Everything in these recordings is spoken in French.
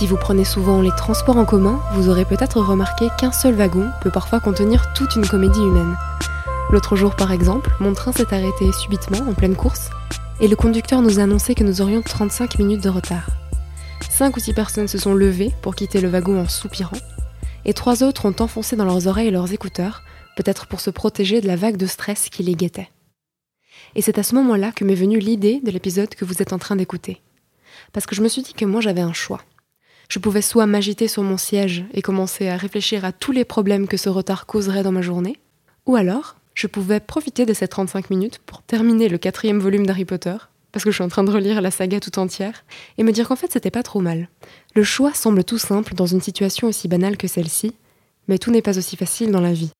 Si vous prenez souvent les transports en commun, vous aurez peut-être remarqué qu'un seul wagon peut parfois contenir toute une comédie humaine. L'autre jour par exemple, mon train s'est arrêté subitement en pleine course et le conducteur nous a annoncé que nous aurions 35 minutes de retard. Cinq ou six personnes se sont levées pour quitter le wagon en soupirant et trois autres ont enfoncé dans leurs oreilles leurs écouteurs, peut-être pour se protéger de la vague de stress qui les guettait. Et c'est à ce moment-là que m'est venue l'idée de l'épisode que vous êtes en train d'écouter. Parce que je me suis dit que moi j'avais un choix. Je pouvais soit m'agiter sur mon siège et commencer à réfléchir à tous les problèmes que ce retard causerait dans ma journée, ou alors je pouvais profiter de ces 35 minutes pour terminer le quatrième volume d'Harry Potter, parce que je suis en train de relire la saga tout entière, et me dire qu'en fait c'était pas trop mal. Le choix semble tout simple dans une situation aussi banale que celle-ci, mais tout n'est pas aussi facile dans la vie.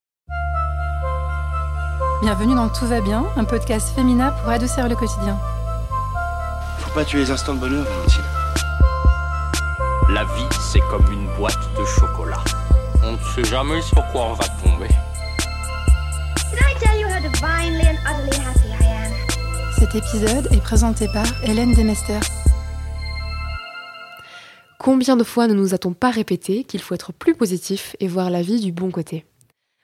Bienvenue dans Tout va bien, un podcast féminin pour adoucir le quotidien. Faut pas tuer les instants de bonheur, Valentine. La vie, c'est comme une boîte de chocolat. On ne sait jamais sur quoi on va tomber. Did I tell you how divinely and utterly happy I am? Cet épisode est présenté par Hélène Demester. Combien de fois ne nous a-t-on pas répété qu'il faut être plus positif et voir la vie du bon côté?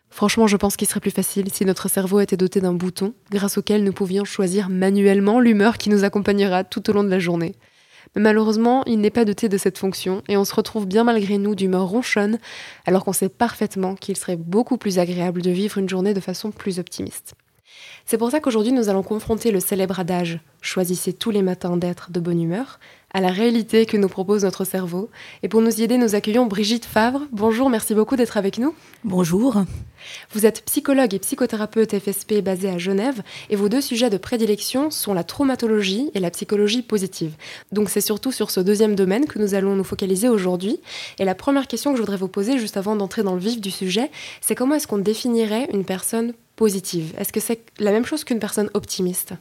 Franchement, je pense qu'il serait plus facile si notre cerveau était doté d'un bouton grâce auquel nous pouvions choisir manuellement l'humeur qui nous accompagnera tout au long de la journée. Mais malheureusement, il n'est pas doté de cette fonction et on se retrouve bien malgré nous d'humeur ronchonne alors qu'on sait parfaitement qu'il serait beaucoup plus agréable de vivre une journée de façon plus optimiste. C'est pour ça qu'aujourd'hui nous allons confronter le célèbre adage Choisissez tous les matins d'être de bonne humeur à la réalité que nous propose notre cerveau. Et pour nous y aider, nous accueillons Brigitte Favre. Bonjour, merci beaucoup d'être avec nous. Bonjour. Vous êtes psychologue et psychothérapeute FSP basé à Genève et vos deux sujets de prédilection sont la traumatologie et la psychologie positive. Donc c'est surtout sur ce deuxième domaine que nous allons nous focaliser aujourd'hui. Et la première question que je voudrais vous poser juste avant d'entrer dans le vif du sujet, c'est comment est-ce qu'on définirait une personne positive Est-ce que c'est la même chose qu'une personne optimiste?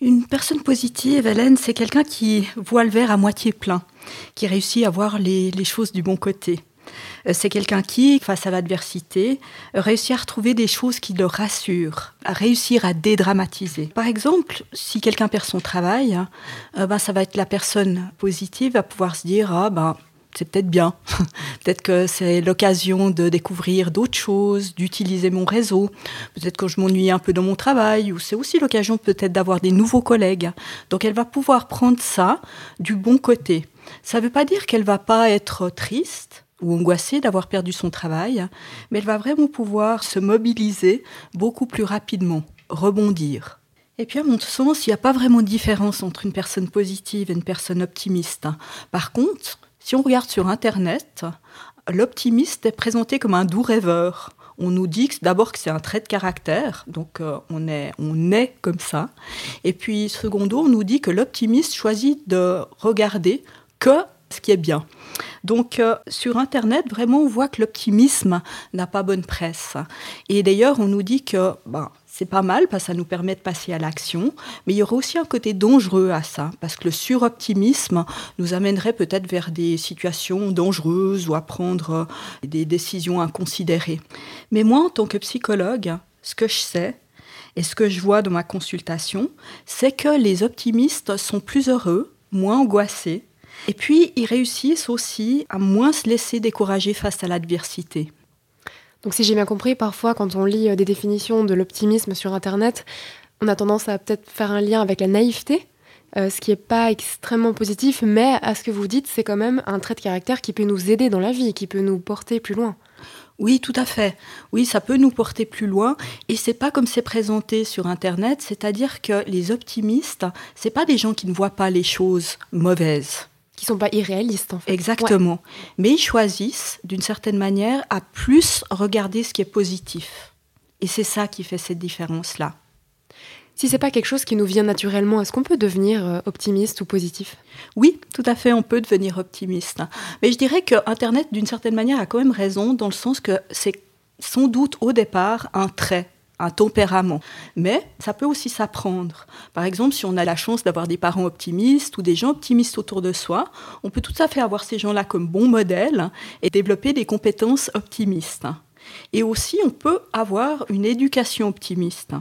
Une personne positive, Hélène, c'est quelqu'un qui voit le verre à moitié plein, qui réussit à voir les, choses du bon côté. Euh, C'est quelqu'un qui, face à l'adversité, réussit à retrouver des choses qui le rassurent, à réussir à dédramatiser. Par exemple, si quelqu'un perd son travail, euh, ben, ça va être la personne positive à pouvoir se dire ah ben c'est peut-être bien. peut-être que c'est l'occasion de découvrir d'autres choses, d'utiliser mon réseau. Peut-être que je m'ennuie un peu dans mon travail, ou c'est aussi l'occasion peut-être d'avoir des nouveaux collègues. Donc elle va pouvoir prendre ça du bon côté. Ça ne veut pas dire qu'elle va pas être triste ou angoissée d'avoir perdu son travail, mais elle va vraiment pouvoir se mobiliser beaucoup plus rapidement, rebondir. Et puis à mon sens, il n'y a pas vraiment de différence entre une personne positive et une personne optimiste. Par contre, si on regarde sur Internet, l'optimiste est présenté comme un doux rêveur. On nous dit d'abord que c'est un trait de caractère, donc euh, on, est, on est comme ça. Et puis, secondo, on nous dit que l'optimiste choisit de regarder que ce qui est bien. Donc euh, sur Internet, vraiment, on voit que l'optimisme n'a pas bonne presse. Et d'ailleurs, on nous dit que ben, c'est pas mal parce que ça nous permet de passer à l'action, mais il y aurait aussi un côté dangereux à ça, parce que le suroptimisme nous amènerait peut-être vers des situations dangereuses ou à prendre euh, des décisions inconsidérées. Mais moi, en tant que psychologue, ce que je sais, et ce que je vois dans ma consultation, c'est que les optimistes sont plus heureux, moins angoissés, et puis ils réussissent aussi à moins se laisser décourager face à l'adversité. Donc si j'ai bien compris, parfois quand on lit euh, des définitions de l'optimisme sur Internet, on a tendance à peut-être faire un lien avec la naïveté, euh, ce qui n'est pas extrêmement positif, mais à ce que vous dites, c'est quand même un trait de caractère qui peut nous aider dans la vie, qui peut nous porter plus loin. Oui, tout à fait. Oui, ça peut nous porter plus loin. Et c'est pas comme c'est présenté sur Internet, c'est-à-dire que les optimistes, c'est pas des gens qui ne voient pas les choses mauvaises. Qui sont pas irréalistes en fait. Exactement. Mais ils choisissent, d'une certaine manière, à plus regarder ce qui est positif. Et c'est ça qui fait cette différence-là. Si c'est pas quelque chose qui nous vient naturellement, est-ce qu'on peut devenir euh, optimiste ou positif? Oui, tout à fait, on peut devenir optimiste. Mais je dirais que Internet, d'une certaine manière, a quand même raison, dans le sens que c'est sans doute au départ un trait un tempérament. Mais ça peut aussi s'apprendre. Par exemple, si on a la chance d'avoir des parents optimistes ou des gens optimistes autour de soi, on peut tout à fait avoir ces gens-là comme bons modèles et développer des compétences optimistes. Et aussi, on peut avoir une éducation optimiste.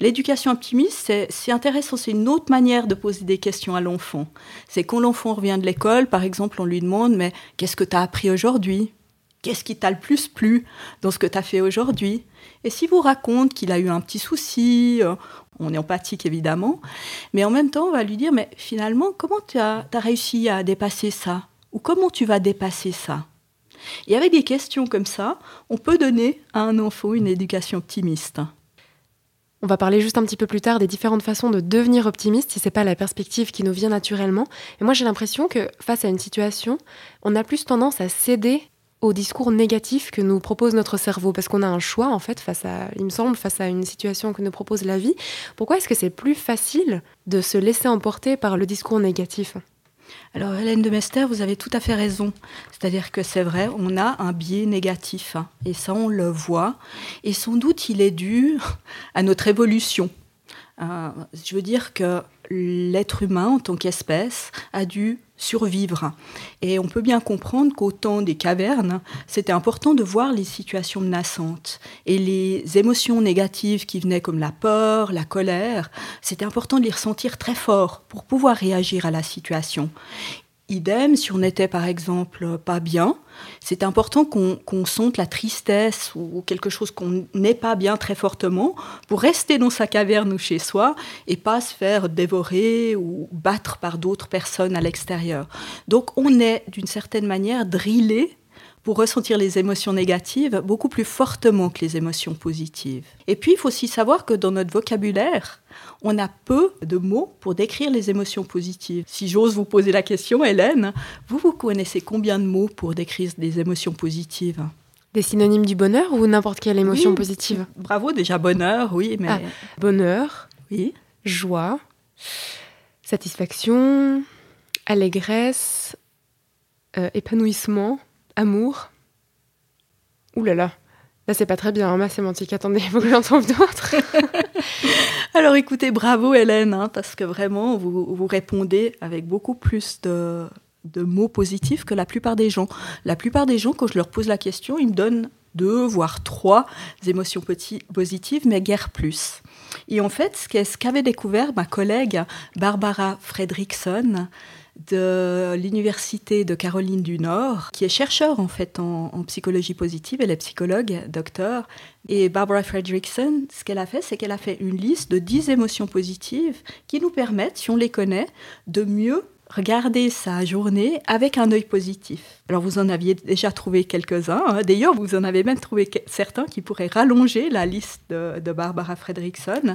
L'éducation optimiste, c'est intéressant, c'est une autre manière de poser des questions à l'enfant. C'est quand l'enfant revient de l'école, par exemple, on lui demande, mais qu'est-ce que tu as appris aujourd'hui? Qu'est-ce qui t'a le plus plu dans ce que tu as fait aujourd'hui? Et si vous raconte qu'il a eu un petit souci, euh, on est empathique évidemment, mais en même temps, on va lui dire, mais finalement, comment tu as, as réussi à dépasser ça? Ou comment tu vas dépasser ça? Et avec des questions comme ça, on peut donner à un enfant une éducation optimiste. On va parler juste un petit peu plus tard des différentes façons de devenir optimiste si c'est pas la perspective qui nous vient naturellement. Et moi j'ai l'impression que face à une situation, on a plus tendance à céder au discours négatif que nous propose notre cerveau parce qu'on a un choix en fait face à il me semble face à une situation que nous propose la vie. Pourquoi est-ce que c'est plus facile de se laisser emporter par le discours négatif? Alors Hélène de Mester, vous avez tout à fait raison. C'est-à-dire que c'est vrai, on a un biais négatif, hein, et ça on le voit, et sans doute il est dû à notre évolution. Euh, je veux dire que l'être humain en tant qu'espèce a dû survivre. Et on peut bien comprendre qu'au temps des cavernes, c'était important de voir les situations menaçantes. Et les émotions négatives qui venaient comme la peur, la colère, c'était important de les ressentir très fort pour pouvoir réagir à la situation. Idem, si on n'était par exemple pas bien, c'est important qu'on sente la tristesse ou quelque chose qu'on n'est pas bien très fortement pour rester dans sa caverne ou chez soi et pas se faire dévorer ou battre par d'autres personnes à l'extérieur. Donc on est d'une certaine manière drillé pour ressentir les émotions négatives beaucoup plus fortement que les émotions positives. Et puis, il faut aussi savoir que dans notre vocabulaire, on a peu de mots pour décrire les émotions positives. Si j'ose vous poser la question, Hélène, vous, vous connaissez combien de mots pour décrire des émotions positives? Des synonymes du bonheur ou n'importe quelle émotion positive? Bravo, déjà bonheur, oui, mais... Ah, bonheur, oui. joie, satisfaction, allégresse, euh, épanouissement amour. Ouh là là, là c'est pas très bien, hein, ma sémantique. Attendez, il faut que j'en d'autres. Alors écoutez, bravo Hélène, hein, parce que vraiment, vous, vous répondez avec beaucoup plus de mots positifs que la plupart des gens. La plupart des gens, quand je leur pose la question, ils me donnent deux, voire trois émotions positives, mais guère plus. Et en fait, ce qu'avait découvert ma collègue Barbara Fredrickson, de l'université de Caroline du Nord, qui est chercheur en fait en, psychologie positive. Elle est psychologue, docteur. Et Barbara Fredrickson, ce qu'elle a fait, c'est qu'elle a fait une liste de 10 émotions positives qui nous permettent, si on les connaît, de mieux regarder sa journée avec un œil positif. Alors vous en aviez déjà trouvé quelques-uns. Hein. D'ailleurs, vous en avez même trouvé certains qui pourraient rallonger la liste de, Barbara Fredrickson.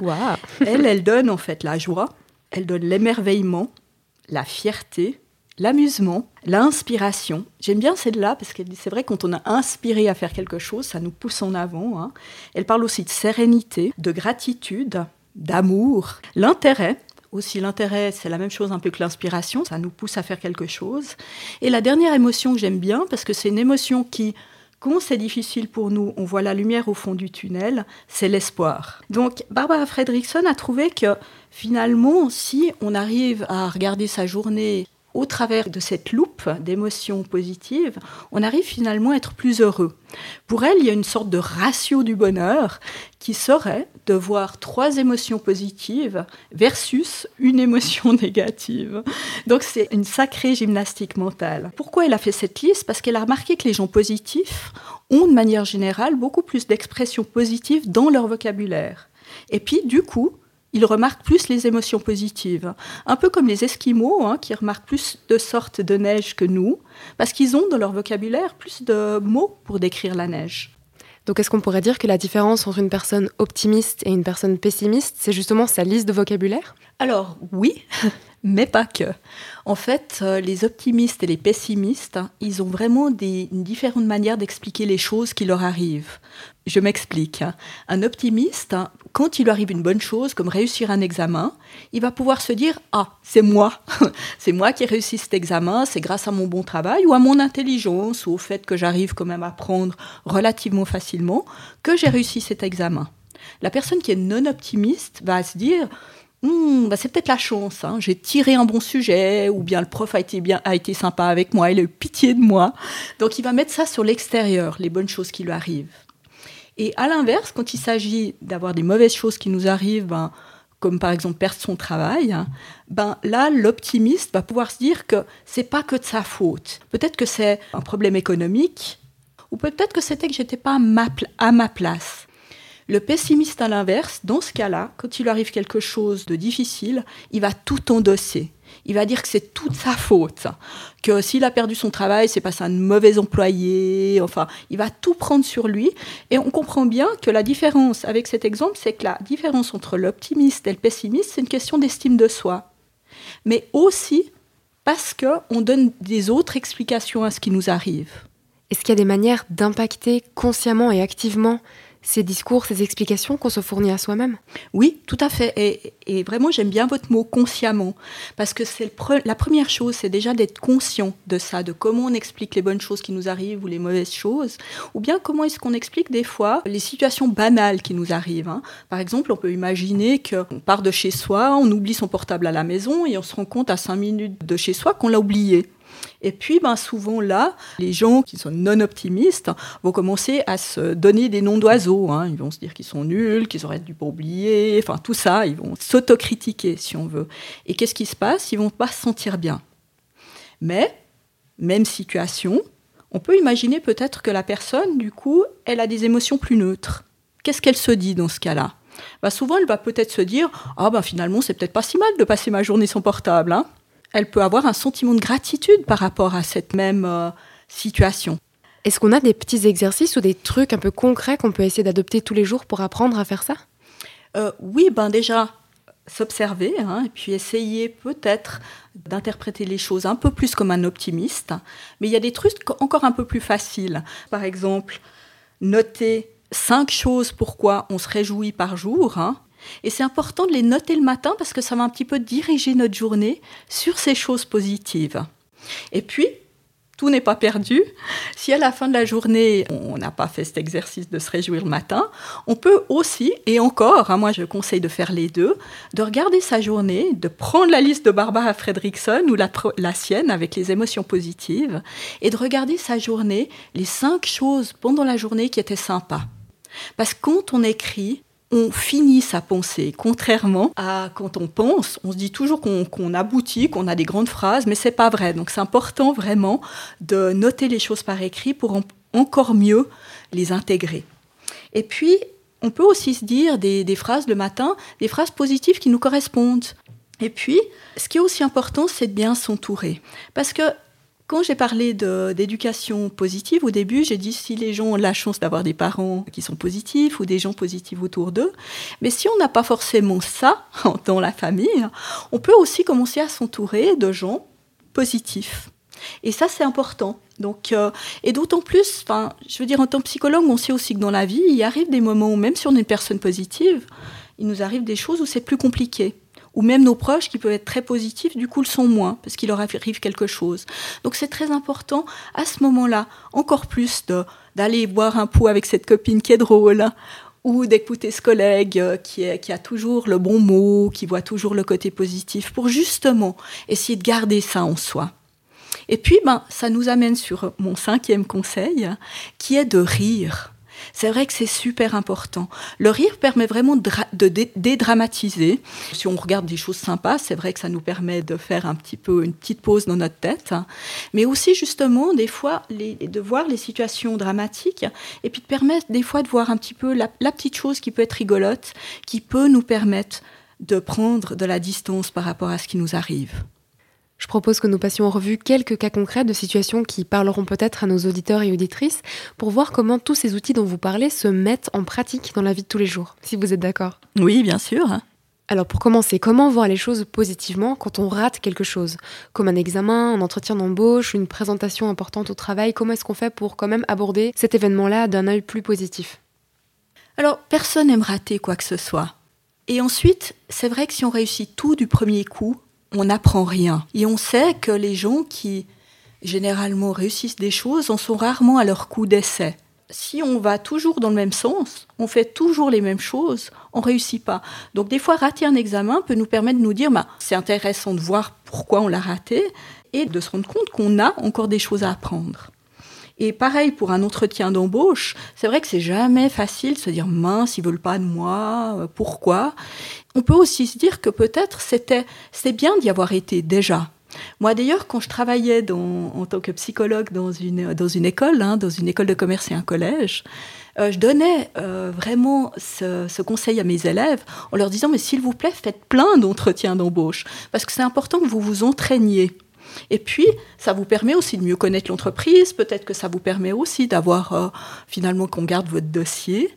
Elle, elle donne en fait la joie, elle donne l'émerveillement, la fierté, l'amusement, l'inspiration. J'aime bien celle-là parce que c'est vrai quand on a inspiré à faire quelque chose, ça nous pousse en avant. Hein. Elle parle aussi de sérénité, de gratitude, d'amour, l'intérêt. Aussi l'intérêt, c'est la même chose un peu que l'inspiration, ça nous pousse à faire quelque chose. Et la dernière émotion que j'aime bien, parce que c'est une émotion qui, quand c'est difficile pour nous, on voit la lumière au fond du tunnel, c'est l'espoir. Donc Barbara Fredrickson a trouvé que finalement, si on arrive à regarder sa journée au travers de cette loupe d'émotions positives, on arrive finalement à être plus heureux. Pour elle, il y a une sorte de ratio du bonheur qui serait de voir trois émotions positives versus une émotion négative. Donc c'est une sacrée gymnastique mentale. Pourquoi elle a fait cette liste? Parce qu'elle a remarqué que les gens positifs ont de manière générale beaucoup plus d'expressions positives dans leur vocabulaire. Et puis, du coup, ils remarquent plus les émotions positives. Un peu comme les Esquimaux, hein, qui remarquent plus de sortes de neige que nous, parce qu'ils ont dans leur vocabulaire plus de mots pour décrire la neige. Donc est-ce qu'on pourrait dire que la différence entre une personne optimiste et une personne pessimiste, c'est justement sa liste de vocabulaire? Alors oui, mais pas que. En fait, euh, les optimistes et les pessimistes, hein, ils ont vraiment des, différentes manières d'expliquer les choses qui leur arrivent. Je m'explique. Hein. Un optimiste, quand il lui arrive une bonne chose, comme réussir un examen, il va pouvoir se dire Ah, c'est moi. c'est moi qui ai réussi cet examen, c'est grâce à mon bon travail ou à mon intelligence ou au fait que j'arrive quand même à apprendre relativement facilement que j'ai réussi cet examen. La personne qui est non optimiste va se dire hmm, bah c'est peut-être la chance, hein. j'ai tiré un bon sujet, ou bien le prof a été, bien, a été sympa avec moi, il a eu pitié de moi. Donc il va mettre ça sur l'extérieur, les bonnes choses qui lui arrivent. Et à l'inverse, quand il s'agit d'avoir des mauvaises choses qui nous arrivent, ben, comme par exemple perdre son travail, hein, ben là l'optimiste va pouvoir se dire que c'est pas que de sa faute. Peut-être que c'est un problème économique, ou peut-être que c'était que j'étais pas à ma place. Le pessimiste à l'inverse, dans ce cas-là, quand il lui arrive quelque chose de difficile, il va tout endosser. Il va dire que c'est toute sa faute, que s'il a perdu son travail, c'est parce un mauvais employé, enfin, il va tout prendre sur lui. Et on comprend bien que la différence avec cet exemple, c'est que la différence entre l'optimiste et le pessimiste, c'est une question d'estime de soi. Mais aussi parce qu'on donne des autres explications à ce qui nous arrive. Est-ce qu'il y a des manières d'impacter consciemment et activement ces discours, ces explications qu'on se fournit à soi-même Oui, tout à fait. Et, vraiment, j'aime bien votre mot consciemment, parce que c'est la première chose, c'est déjà d'être conscient de ça, de comment on explique les bonnes choses qui nous arrivent ou les mauvaises choses, ou bien comment est-ce qu'on explique des fois les situations banales qui nous arrivent. Hein. Par exemple, on peut imaginer qu'on part de chez soi, on oublie son portable à la maison et on se rend compte à cinq minutes de chez soi qu'on l'a oublié. Et puis, ben, souvent là, les gens qui sont non optimistes vont commencer à se donner des noms d'oiseaux. Hein. Ils vont se dire qu'ils sont nuls, qu'ils auraient dû pas oublier, enfin tout ça. Ils vont s'autocritiquer, si on veut. Et qu'est-ce qui se passe? Ils vont pas se sentir bien. Mais, même situation, on peut imaginer peut-être que la personne, du coup, elle a des émotions plus neutres. Qu'est-ce qu'elle se dit dans ce cas-là? Bah Souvent, elle va peut-être se dire Ah, ben finalement, c'est peut-être pas si mal de passer ma journée sans portable. Hein elle peut avoir un sentiment de gratitude par rapport à cette même euh, situation. Est-ce qu'on a des petits exercices ou des trucs un peu concrets qu'on peut essayer d'adopter tous les jours pour apprendre à faire ça? Euh, Oui, ben déjà s'observer hein, et puis essayer peut-être d'interpréter les choses un peu plus comme un optimiste. Mais il y a des trucs encore un peu plus faciles. Par exemple, noter cinq choses pourquoi on se réjouit par jour. Hein. Et c'est important de les noter le matin parce que ça va un petit peu diriger notre journée sur ces choses positives. Et puis, tout n'est pas perdu. Si à la fin de la journée, on n'a pas fait cet exercice de se réjouir le matin, on peut aussi, et encore, hein, moi je conseille de faire les deux, de regarder sa journée, de prendre la liste de Barbara Fredrickson ou la, la sienne avec les émotions positives, et de regarder sa journée, les cinq choses pendant la journée qui étaient sympas. Parce que quand on écrit, on finit sa pensée. Contrairement à quand on pense, on se dit toujours qu'on aboutit, qu'on a des grandes phrases, mais c'est pas vrai. Donc c'est important vraiment de noter les choses par écrit pour encore mieux les intégrer. Et puis, on peut aussi se dire des, des phrases le matin, des phrases positives qui nous correspondent. Et puis, ce qui est aussi important, c'est de bien s'entourer. Parce que quand j'ai parlé d'éducation positive, au début, j'ai dit si les gens ont la chance d'avoir des parents qui sont positifs ou des gens positifs autour d'eux, mais si on n'a pas forcément ça dans la famille, on peut aussi commencer à s'entourer de gens positifs. Et ça, c'est important. Donc, euh, et d'autant plus, je veux dire, en tant que psychologue, on sait aussi que dans la vie, il arrive des moments où, même si on est une personne positive, il nous arrive des choses où c'est plus compliqué ou même nos proches qui peuvent être très positifs, du coup le sont moins, parce qu'il leur arrive quelque chose. Donc c'est très important à ce moment-là, encore plus d'aller boire un pot avec cette copine qui est drôle, ou d'écouter ce collègue euh, qui, est, qui a toujours le bon mot, qui voit toujours le côté positif, pour justement essayer de garder ça en soi. Et puis, ben, ça nous amène sur mon cinquième conseil, qui est de rire. C'est vrai que c'est super important. Le rire permet vraiment de, dédramatiser. Si on regarde des choses sympas, c'est vrai que ça nous permet de faire un petit peu une petite pause dans notre tête, mais aussi justement des fois de voir les situations dramatiques et puis de permettre des fois de voir un petit peu la petite chose qui peut être rigolote, qui peut nous permettre de prendre de la distance par rapport à ce qui nous arrive. Je propose que nous passions en revue quelques cas concrets de situations qui parleront peut-être à nos auditeurs et auditrices pour voir comment tous ces outils dont vous parlez se mettent en pratique dans la vie de tous les jours, si vous êtes d'accord. Oui, bien sûr. Alors pour commencer, comment voir les choses positivement quand on rate quelque chose? Comme un examen, un entretien d'embauche, une présentation importante au travail, comment est-ce qu'on fait pour quand même aborder cet événement-là d'un œil plus positif? Alors personne n'aime rater quoi que ce soit. Et ensuite, c'est vrai que si on réussit tout du premier coup, on n'apprend rien. Et on sait que les gens qui généralement réussissent des choses en sont rarement à leur coup d'essai. Si on va toujours dans le même sens, on fait toujours les mêmes choses, on réussit pas. Donc des fois, rater un examen peut nous permettre de nous dire, bah, c'est intéressant de voir pourquoi on l'a raté et de se rendre compte qu'on a encore des choses à apprendre. Et pareil pour un entretien d'embauche, c'est vrai que c'est jamais facile de se dire mince, ils veulent pas de moi, euh, pourquoi? On peut aussi se dire que peut-être c'était c'est bien d'y avoir été déjà. Moi d'ailleurs, quand je travaillais en tant que psychologue dans une, dans une école, hein, dans une école de commerce et un collège, euh, je donnais euh, vraiment ce, ce, conseil à mes élèves en leur disant, mais s'il vous plaît, faites plein d'entretiens d'embauche, parce que c'est important que vous vous entraîniez. Et puis, ça vous permet aussi de mieux connaître l'entreprise, peut-être que ça vous permet aussi d'avoir euh, finalement qu'on garde votre dossier,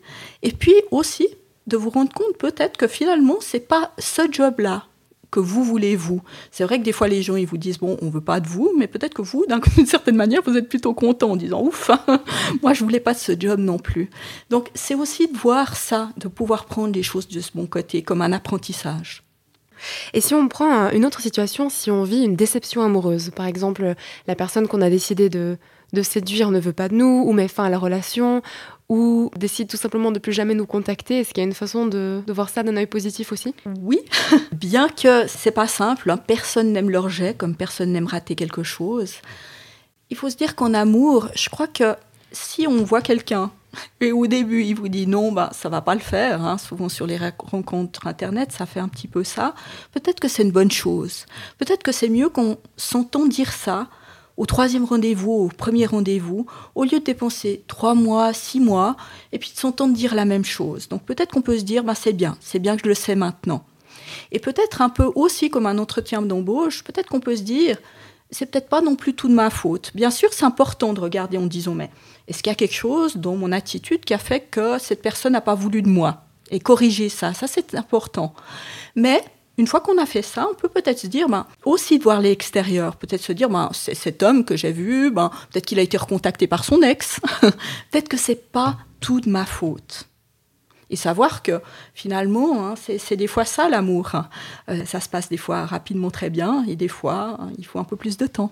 et puis aussi de vous rendre compte peut-être que finalement, c'est pas ce job-là que vous voulez vous. C'est vrai que des fois les gens ils vous disent bon on veut pas de vous, mais peut-être que vous d'une certaine manière vous êtes plutôt content en disant ouf moi je voulais pas de ce job non plus. Donc c'est aussi de voir ça, de pouvoir prendre les choses de ce bon côté comme un apprentissage. Et si on prend une autre situation, si on vit une déception amoureuse, par exemple, la personne qu'on a décidé de, de séduire ne veut pas de nous, ou met fin à la relation, ou décide tout simplement de plus jamais nous contacter, est-ce qu'il y a une façon de, voir ça d'un œil positif aussi? Oui, bien que c'est pas simple, hein. personne n'aime leur jet, comme personne n'aime rater quelque chose. Il faut se dire qu'en amour, je crois que si on voit quelqu'un et au début, il vous dit non, bah, ça va pas le faire. Hein. Souvent sur les rencontres Internet, ça fait un petit peu ça. Peut-être que c'est une bonne chose. Peut-être que c'est mieux qu'on s'entende dire ça au troisième rendez-vous, au premier rendez-vous, au lieu de dépenser trois mois, six mois, et puis de s'entendre dire la même chose. Donc peut-être qu'on peut se dire, bah, c'est bien, c'est bien que je le sais maintenant. Et peut-être un peu aussi comme un entretien d'embauche, peut-être qu'on peut se dire, c'est peut-être pas non plus tout de ma faute. Bien sûr, c'est important de regarder en disant, mais est-ce qu'il y a quelque chose dans mon attitude qui a fait que cette personne n'a pas voulu de moi? Et corriger ça, ça c'est important. Mais une fois qu'on a fait ça, on peut peut-être se dire, ben, aussi de voir l'extérieur, peut-être se dire, ben, c'est cet homme que j'ai vu, ben, peut-être qu'il a été recontacté par son ex, peut-être que c'est pas tout de ma faute. Et savoir que finalement, hein, c'est des fois ça l'amour. Euh, ça se passe des fois rapidement très bien, et des fois, hein, il faut un peu plus de temps.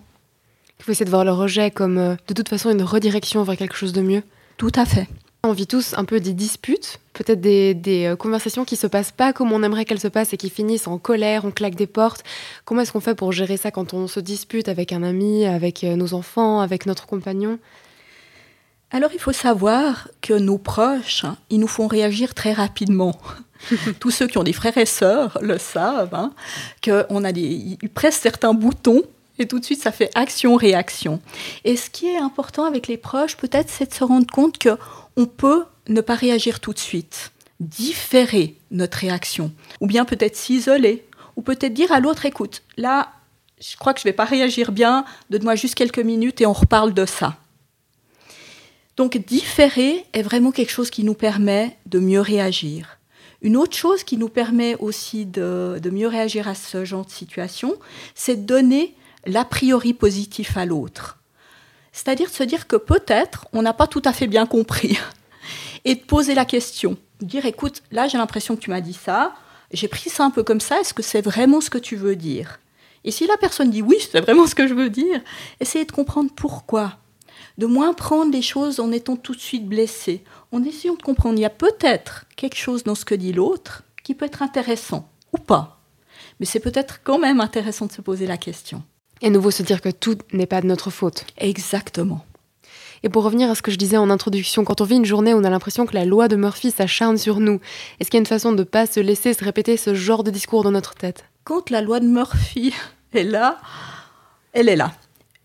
Il faut essayer de voir le rejet comme euh, de toute façon une redirection vers quelque chose de mieux. Tout à fait. On vit tous un peu des disputes, peut-être des, des euh, conversations qui se passent pas comme on aimerait qu'elles se passent et qui finissent en colère, on claque des portes. Comment est-ce qu'on fait pour gérer ça quand on se dispute avec un ami, avec nos enfants, avec notre compagnon? Alors il faut savoir que nos proches, hein, ils nous font réagir très rapidement. Tous ceux qui ont des frères et sœurs le savent, hein, qu'on a des, ils pressent certains boutons et tout de suite, ça fait action-réaction. Et ce qui est important avec les proches, peut-être, c'est de se rendre compte que on peut ne pas réagir tout de suite, différer notre réaction, ou bien peut-être s'isoler, ou peut-être dire à l'autre, écoute, là, je crois que je ne vais pas réagir bien, donne-moi juste quelques minutes et on reparle de ça. Donc différer est vraiment quelque chose qui nous permet de mieux réagir. Une autre chose qui nous permet aussi de, de mieux réagir à ce genre de situation, c'est de donner l'a priori positif à l'autre. C'est-à-dire de se dire que peut-être on n'a pas tout à fait bien compris et de poser la question, dire écoute, là j'ai l'impression que tu m'as dit ça, j'ai pris ça un peu comme ça, est-ce que c'est vraiment ce que tu veux dire? Et si la personne dit oui, c'est vraiment ce que je veux dire, essayez de comprendre pourquoi. De moins prendre les choses en étant tout de suite blessé, en essayant de comprendre, il y a peut-être quelque chose dans ce que dit l'autre qui peut être intéressant ou pas. Mais c'est peut-être quand même intéressant de se poser la question. Et nouveau se dire que tout n'est pas de notre faute. Exactement. Et pour revenir à ce que je disais en introduction, quand on vit une journée où on a l'impression que la loi de Murphy s'acharne sur nous, est-ce qu'il y a une façon de ne pas se laisser se répéter ce genre de discours dans notre tête? Quand la loi de Murphy est là, elle est là.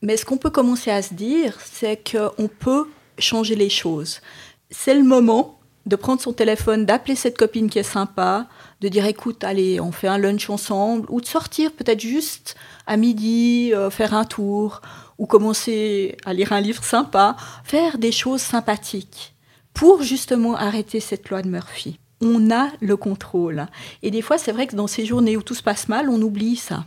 Mais ce qu'on peut commencer à se dire, c'est qu'on peut changer les choses. C'est le moment de prendre son téléphone, d'appeler cette copine qui est sympa, de dire écoute, allez, on fait un lunch ensemble, ou de sortir peut-être juste à midi, euh, faire un tour, ou commencer à lire un livre sympa, faire des choses sympathiques pour justement arrêter cette loi de Murphy. On a le contrôle. Et des fois, c'est vrai que dans ces journées où tout se passe mal, on oublie ça.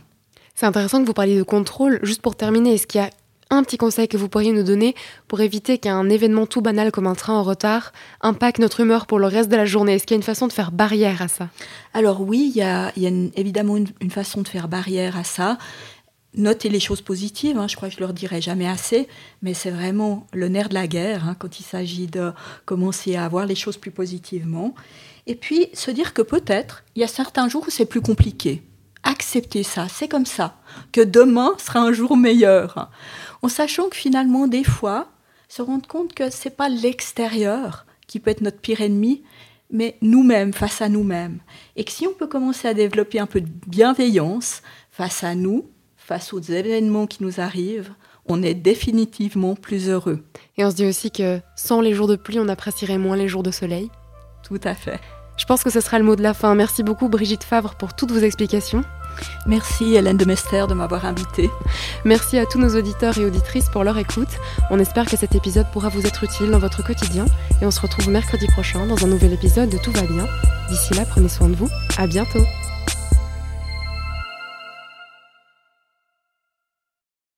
C'est intéressant que vous parliez de contrôle. Juste pour terminer, est-ce qu'il y a un petit conseil que vous pourriez nous donner pour éviter qu'un événement tout banal comme un train en retard impacte notre humeur pour le reste de la journée? Est-ce qu'il y a une façon de faire barrière à ça? Alors oui, il y a, évidemment une, façon de faire barrière à ça. Notez les choses positives, hein, je crois que je ne leur dirai jamais assez, mais c'est vraiment le nerf de la guerre hein, quand il s'agit de commencer à voir les choses plus positivement. Et puis se dire que peut-être il y a certains jours où c'est plus compliqué. Accepter ça, c'est comme ça, que demain sera un jour meilleur en sachant que finalement, des fois, se rendre compte que c'est pas l'extérieur qui peut être notre pire ennemi, mais nous-mêmes face à nous-mêmes. Et que si on peut commencer à développer un peu de bienveillance face à nous, face aux événements qui nous arrivent, on est définitivement plus heureux. Et on se dit aussi que sans les jours de pluie, on apprécierait moins les jours de soleil. Tout à fait. Je pense que ce sera le mot de la fin. Merci beaucoup Brigitte Favre pour toutes vos explications. Merci Hélène de Mester de m'avoir invitée. Merci à tous nos auditeurs et auditrices pour leur écoute. On espère que cet épisode pourra vous être utile dans votre quotidien et on se retrouve mercredi prochain dans un nouvel épisode de Tout va bien. D'ici là, prenez soin de vous. À bientôt.